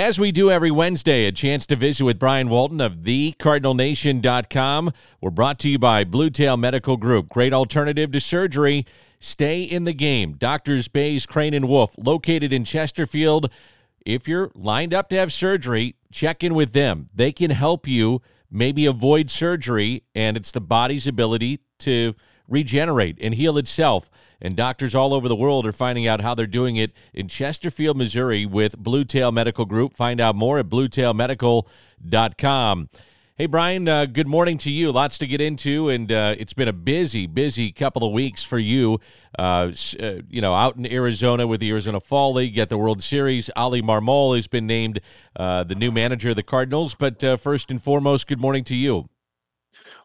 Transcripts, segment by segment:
As we do every Wednesday, a chance to visit with Brian Walton of thecardinalnation.com. We're brought to you by Blue Tail Medical Group. Great alternative to surgery. Stay in the game. Doctors Bays, Crane, and Wolf, located in Chesterfield. If you're lined up to have surgery, check in with them. They can help you maybe avoid surgery, and it's the body's ability to regenerate and heal itself. And doctors all over the world are finding out how they're doing it in Chesterfield, Missouri with Blue Tail Medical Group. Find out more at bluetailmedical.com. Hey, Brian, uh, good morning to you. Lots to get into, and uh, it's been a busy, busy couple of weeks for you. Uh, uh, you know, out in Arizona with the Arizona Fall League, get the World Series. Oli Marmol has been named uh, the new manager of the Cardinals. But uh, first and foremost, good morning to you.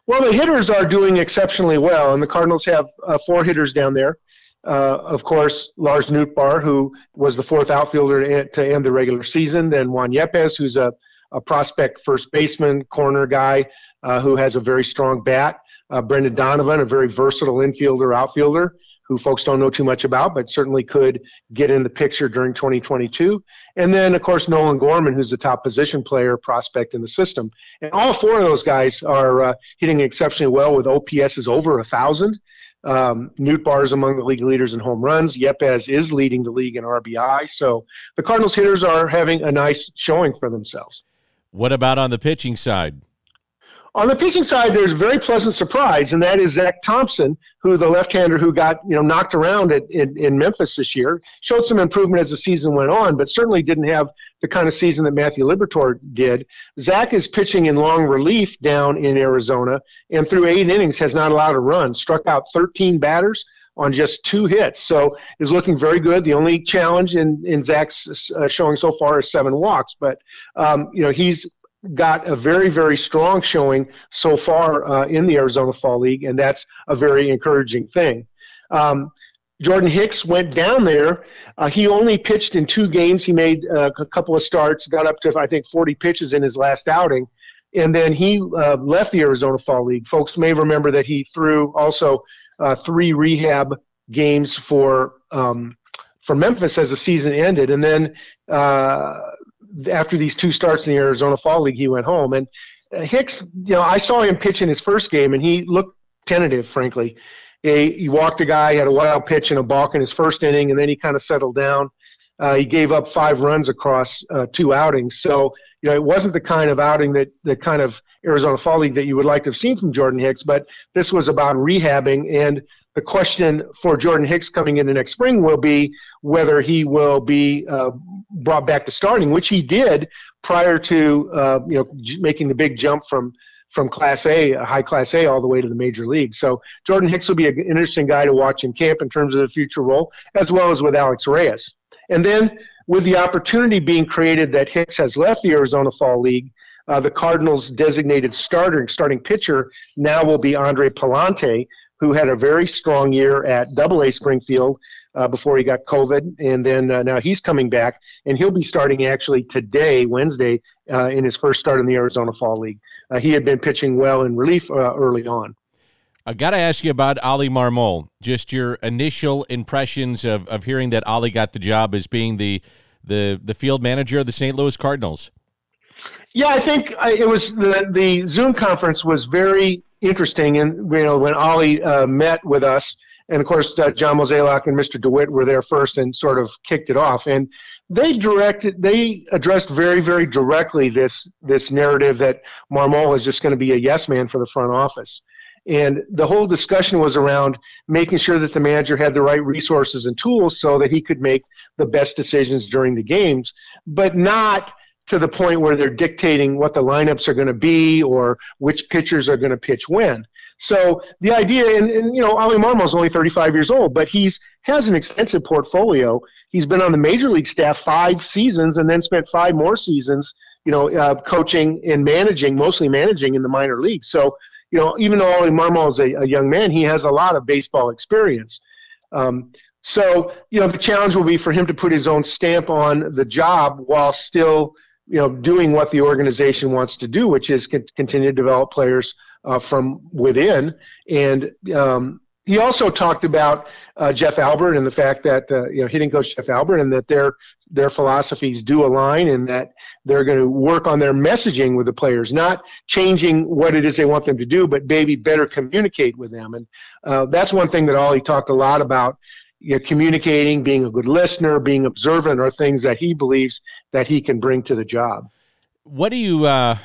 Well, the hitters are doing exceptionally well, and the Cardinals have four hitters down there. of course, Lars Nootbaar, who was the fourth outfielder to end the regular season. Then Juan Yepez, who's a a prospect first baseman, corner guy uh, who has a very strong bat. Uh, Brendan Donovan, a very versatile infielder, outfielder, who folks don't know too much about, but certainly could get in the picture during 2022. And then, of course, Nolan Gorman, who's the top position player prospect in the system. And all four of those guys are uh, hitting exceptionally well with OPSs over a thousand. Um, Nootbaar is among the league leaders in home runs. Yepez is leading the league in RBI. So the Cardinals hitters are having a nice showing for themselves. What about on the pitching side? On the pitching side, there's a very pleasant surprise, and that is Zack Thompson, who the left-hander who got you know knocked around at, in, in Memphis this year, showed some improvement as the season went on, but certainly didn't have the kind of season that Matthew Liberatore did. Zack is pitching in long relief down in Arizona, and through eight innings has not allowed a run, struck out 13 batters on just two hits. So is looking very good. The only challenge in in Zack's uh, showing so far is seven walks, but um, you know he's got a very very strong showing so far uh, in the Arizona Fall League, and that's a very encouraging thing. Um, Jordan Hicks went down there. Uh, he only pitched in two games. He made uh, a couple of starts, got up to I think 40 pitches in his last outing, and then he uh, left the Arizona Fall League. Folks may remember that he threw also uh, three rehab games for um, for Memphis as the season ended, and then uh, after these two starts in the Arizona Fall League, he went home. And uh, Hicks, you know, I saw him pitch in his first game, and he looked tentative, frankly. He, he walked a guy, had a wild pitch and a balk in his first inning, and then he kind of settled down. Uh, he gave up five runs across uh, two outings. So, you know, it wasn't the kind of outing that the kind of Arizona Fall League that you would like to have seen from Jordan Hicks, but this was about rehabbing. And the question for Jordan Hicks coming into next spring will be whether he will be uh, brought back to starting, which he did prior to uh, you know making the big jump from from Class A, high Class A, all the way to the major league. So Jordan Hicks will be an interesting guy to watch in camp in terms of the future role, as well as with Alex Reyes. And then with the opportunity being created that Hicks has left the Arizona Fall League, uh, the Cardinals' designated starter, starting pitcher, now will be Andre Pallante, who had a very strong year at Double A Springfield uh, before he got COVID, and then uh, now he's coming back, and he'll be starting actually today, Wednesday, uh, in his first start in the Arizona Fall League. Uh, he had been pitching well in relief uh, early on. I got to ask you about Oli Marmol. Just your initial impressions of, of hearing that Oli got the job as being the the the field manager of the St. Louis Cardinals. Yeah, I think it was the the Zoom conference was very interesting, and you know when Oli uh, met with us, and of course uh, John Mozeliak and Mr. DeWitt were there first and sort of kicked it off, and they directed they addressed very very directly this this narrative that Marmol is just going to be a yes man for the front office. And the whole discussion was around making sure that the manager had the right resources and tools so that he could make the best decisions during the games, but not to the point where they're dictating what the lineups are going to be or which pitchers are going to pitch when. So the idea, and, and you know, Oli Marmol's only 35 years old, but he's has an extensive portfolio. He's been on the major league staff five seasons, and then spent five more seasons, you know, uh, coaching and managing, mostly managing in the minor leagues. So, you know, even though Oli Marmol is a, a young man, he has a lot of baseball experience. Um, so, you know, the challenge will be for him to put his own stamp on the job while still you know, doing what the organization wants to do, which is continue to develop players uh, from within. And um, he also talked about uh, Jeff Albert and the fact that uh, you know hitting coach Jeff Albert and that their their philosophies do align and that they're going to work on their messaging with the players, not changing what it is they want them to do, but maybe better communicate with them. And uh, that's one thing that Oli talked a lot about. You know, communicating, being a good listener, being observant are things that he believes that he can bring to the job. What do you, uh,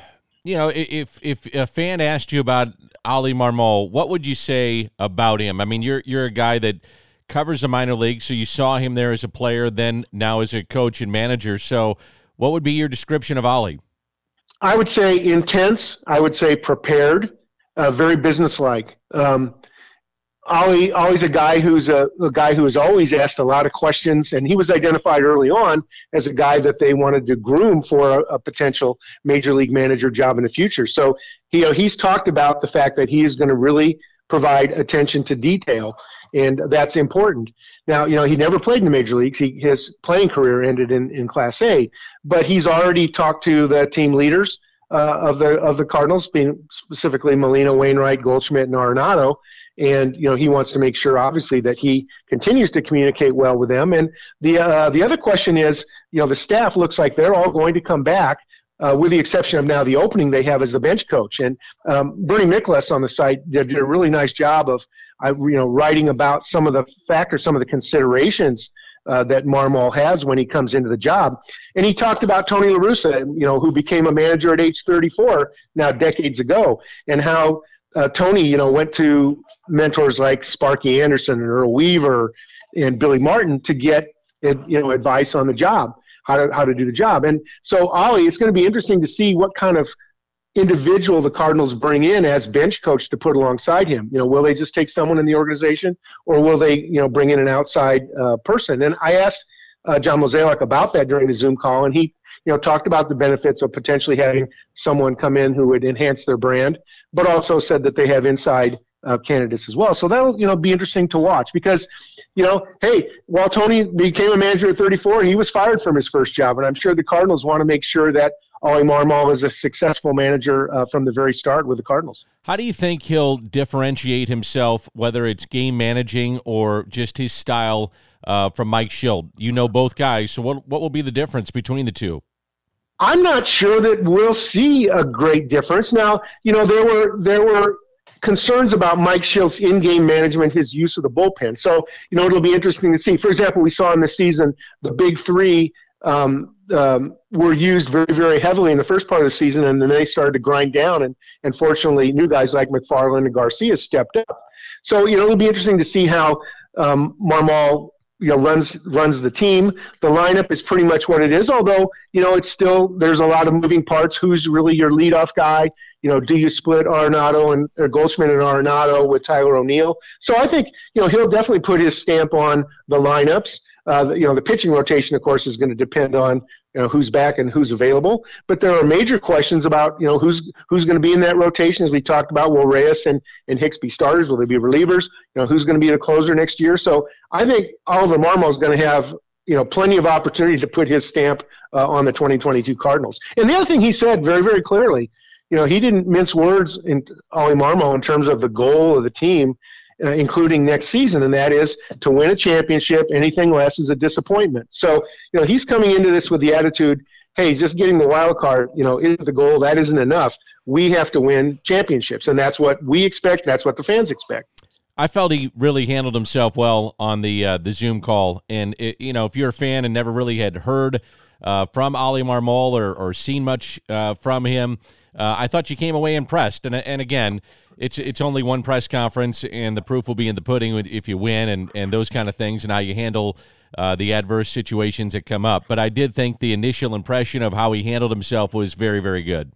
you know, if if a fan asked you about Oli Marmol, what would you say about him? I mean, you're you're a guy that covers the minor league, so you saw him there as a player, then now as a coach and manager. So, what would be your description of Oli? I would say intense. I would say prepared. Uh, very businesslike. Um, Oli, Oli's a guy who's a, a, guy who has always asked a lot of questions, and he was identified early on as a guy that they wanted to groom for a, a potential major league manager job in the future. So, you know, he's talked about the fact that he is going to really provide attention to detail and that's important. Now, you know, he never played in the major leagues. He, his playing career ended in, in Class A, but he's already talked to the team leaders uh, of the of the Cardinals, being specifically Molina, Wainwright, Goldschmidt, and Arenado. And you know, he wants to make sure, obviously, that he continues to communicate well with them. And the uh, the other question is, you know, the staff looks like they're all going to come back uh, with the exception of now the opening they have as the bench coach. And um, Bernie Miklasz on the site did, did, a really nice job of, uh, you know, writing about some of the factors, some of the considerations uh, that Marmol has when he comes into the job. And he talked about Tony La Russa, you know, who became a manager at age 34 now decades ago, and how uh, Tony, you know, went to mentors like Sparky Anderson and Earl Weaver and Billy Martin to get, you know, advice on the job how to how to do the job. And so Oli, it's going to be interesting to see what kind of individual the Cardinals bring in as bench coach to put alongside him. You know, will they just take someone in the organization, or will they, you know, bring in an outside uh, person? And I asked uh, John Mozeliak about that during the Zoom call, and he, you know, talked about the benefits of potentially having someone come in who would enhance their brand, but also said that they have inside uh, candidates as well. So that'll you know be interesting to watch because you know hey while Tony became a manager at 34 he was fired from his first job and I'm sure the Cardinals want to make sure that Oli Marmol is a successful manager uh, from the very start with the Cardinals. How do you think he'll differentiate himself whether it's game managing or just his style uh, from Mike Shildt? You know both guys, so what what will be the difference between the two? I'm not sure that we'll see a great difference. Now, you know, there were there were concerns about Mike Shildt's in-game management, his use of the bullpen. So, you know, it'll be interesting to see. For example, we saw in the season the big three um, um, were used very, very heavily in the first part of the season, and then they started to grind down. And, and fortunately, new guys like McFarland and Garcia stepped up. So, you know, it'll be interesting to see how um, Marmol you know runs runs the team. The lineup is pretty much what it is, although you know it's still there's a lot of moving parts. Who's really your leadoff guy? You know, do you split Arenado and or Goldschmidt and Arenado with Tyler O'Neill? So I think you know he'll definitely put his stamp on the lineups. Uh, you know, the pitching rotation, of course, is going to depend on you know who's back and who's available. But there are major questions about you know who's who's going to be in that rotation, as we talked about. Will Reyes and and Hicks be starters? Will they be relievers? You know, who's going to be the closer next year? So I think Oliver Marmol is going to have you know plenty of opportunity to put his stamp uh, on the 2022 Cardinals. And the other thing he said very very clearly you know, he didn't mince words in Oli Marmol in terms of the goal of the team, uh, including next season, and that is to win a championship. Anything less is a disappointment. So, you know, he's coming into this with the attitude, hey, just getting the wild card, you know, is the goal. That isn't enough. We have to win championships, and that's what we expect. That's what the fans expect. I felt he really handled himself well on the uh, the Zoom call, and it, you know, if you're a fan and never really had heard uh, from Oli Marmol or, or seen much uh, from him, uh, I thought you came away impressed. And and again, it's it's only one press conference, and the proof will be in the pudding if you win and and those kind of things, and how you handle. Uh, the adverse situations that come up, but I did think the initial impression of how he handled himself was very, very good.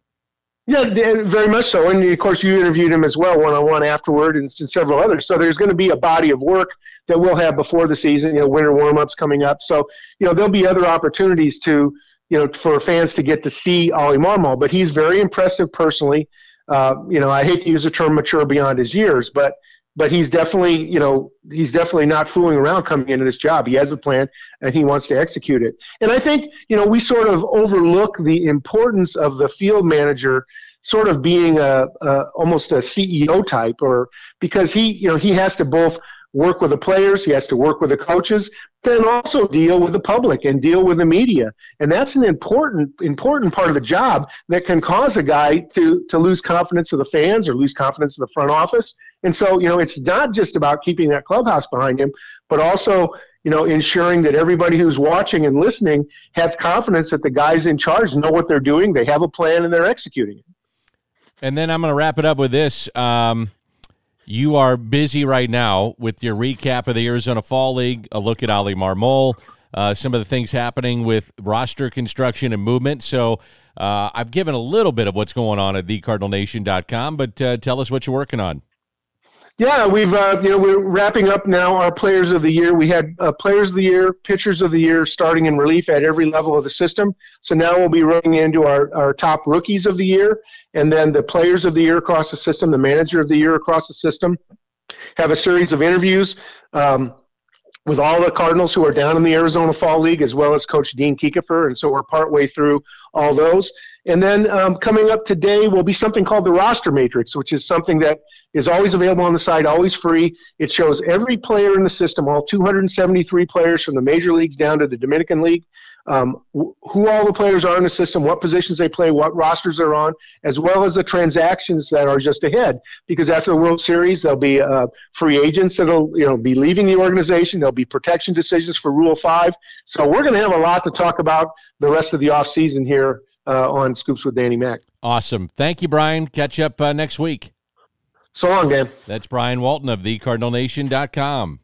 Yeah, very much so. And of course, you interviewed him as well, one on one afterward, and, several others. So there's going to be a body of work that we'll have before the season. You know, winter warm ups coming up. So you know, there'll be other opportunities to you know, for fans to get to see Oli Marmol. But he's very impressive personally. Uh, you know, I hate to use the term mature beyond his years, but but he's definitely, you know, he's definitely not fooling around coming into this job. He has a plan and he wants to execute it. And I think, you know, we sort of overlook the importance of the field manager sort of being a, a almost a CEO type, or because he you know he has to both work with the players, he has to work with the coaches, then also deal with the public and deal with the media. And that's an important important part of the job that can cause a guy to to lose confidence of the fans or lose confidence of the front office. And so, you know, it's not just about keeping that clubhouse behind him, but also you know, ensuring that everybody who's watching and listening have confidence that the guys in charge know what they're doing, they have a plan, and they're executing it. And then I'm going to wrap it up with this. Um, you are busy right now with your recap of the Arizona Fall League, a look at Oli Marmol, uh, some of the things happening with roster construction and movement. So uh, I've given a little bit of what's going on at thecardinalnation.com, but uh, tell us what you're working on. Yeah, we've uh, you know we're wrapping up now our players of the year. We had uh, players of the year, pitchers of the year, starting in relief at every level of the system. So now we'll be running into our, our top rookies of the year, and then the players of the year across the system, the manager of the year across the system. Have a series of interviews. Um, with all the Cardinals who are down in the Arizona Fall League, as well as Coach Dean Kiekhefer, and so we're partway through all those. And then um, coming up today will be something called the Roster Matrix, which is something that is always available on the site, always free. It shows every player in the system, all 273 players from the major leagues down to the Dominican League, um, who all the players are in the system, what positions they play, what rosters they're on, as well as the transactions that are just ahead. Because after the World Series, there'll be uh, free agents that'll you know be leaving the organization. There'll be protection decisions for Rule Five. So we're going to have a lot to talk about the rest of the off season here uh, on Scoops with Danny Mac. Awesome. Thank you, Brian. Catch up uh, next week. So long, Dan. That's Brian Walton of thecardinalnation.com.